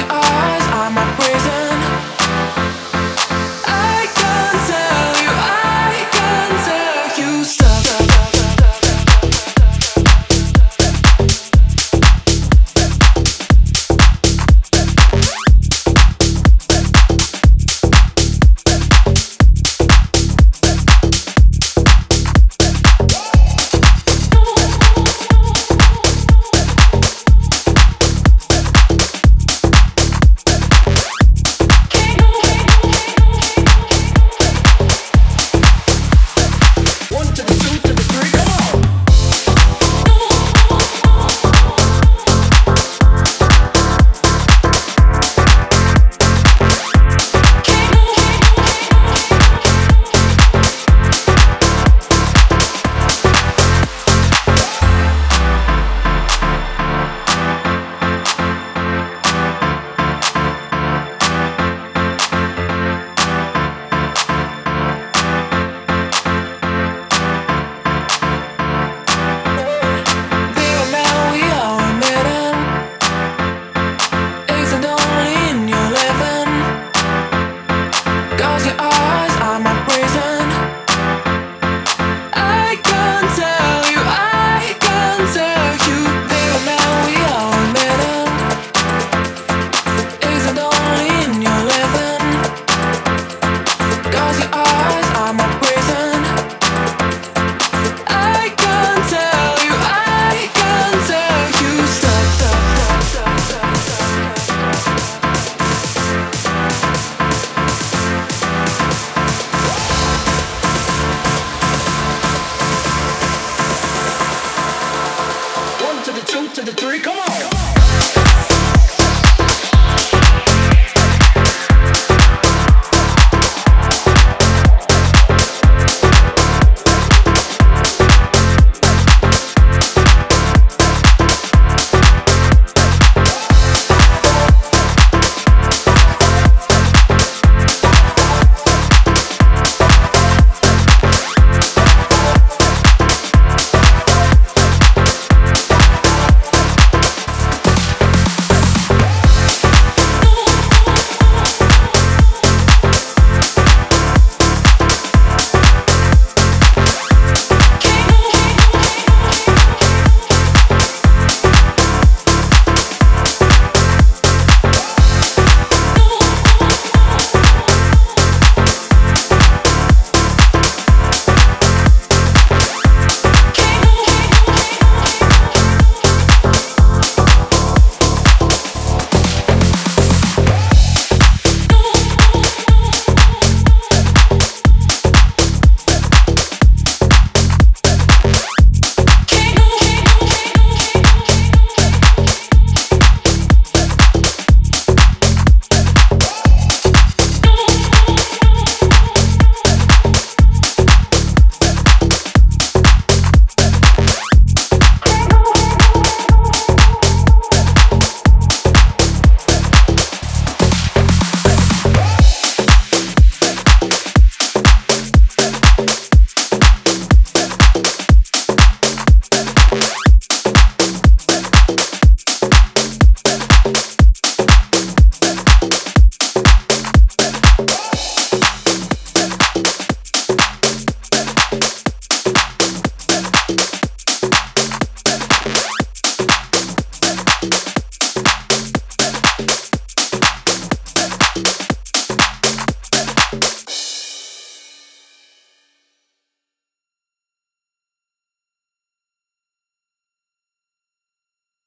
it.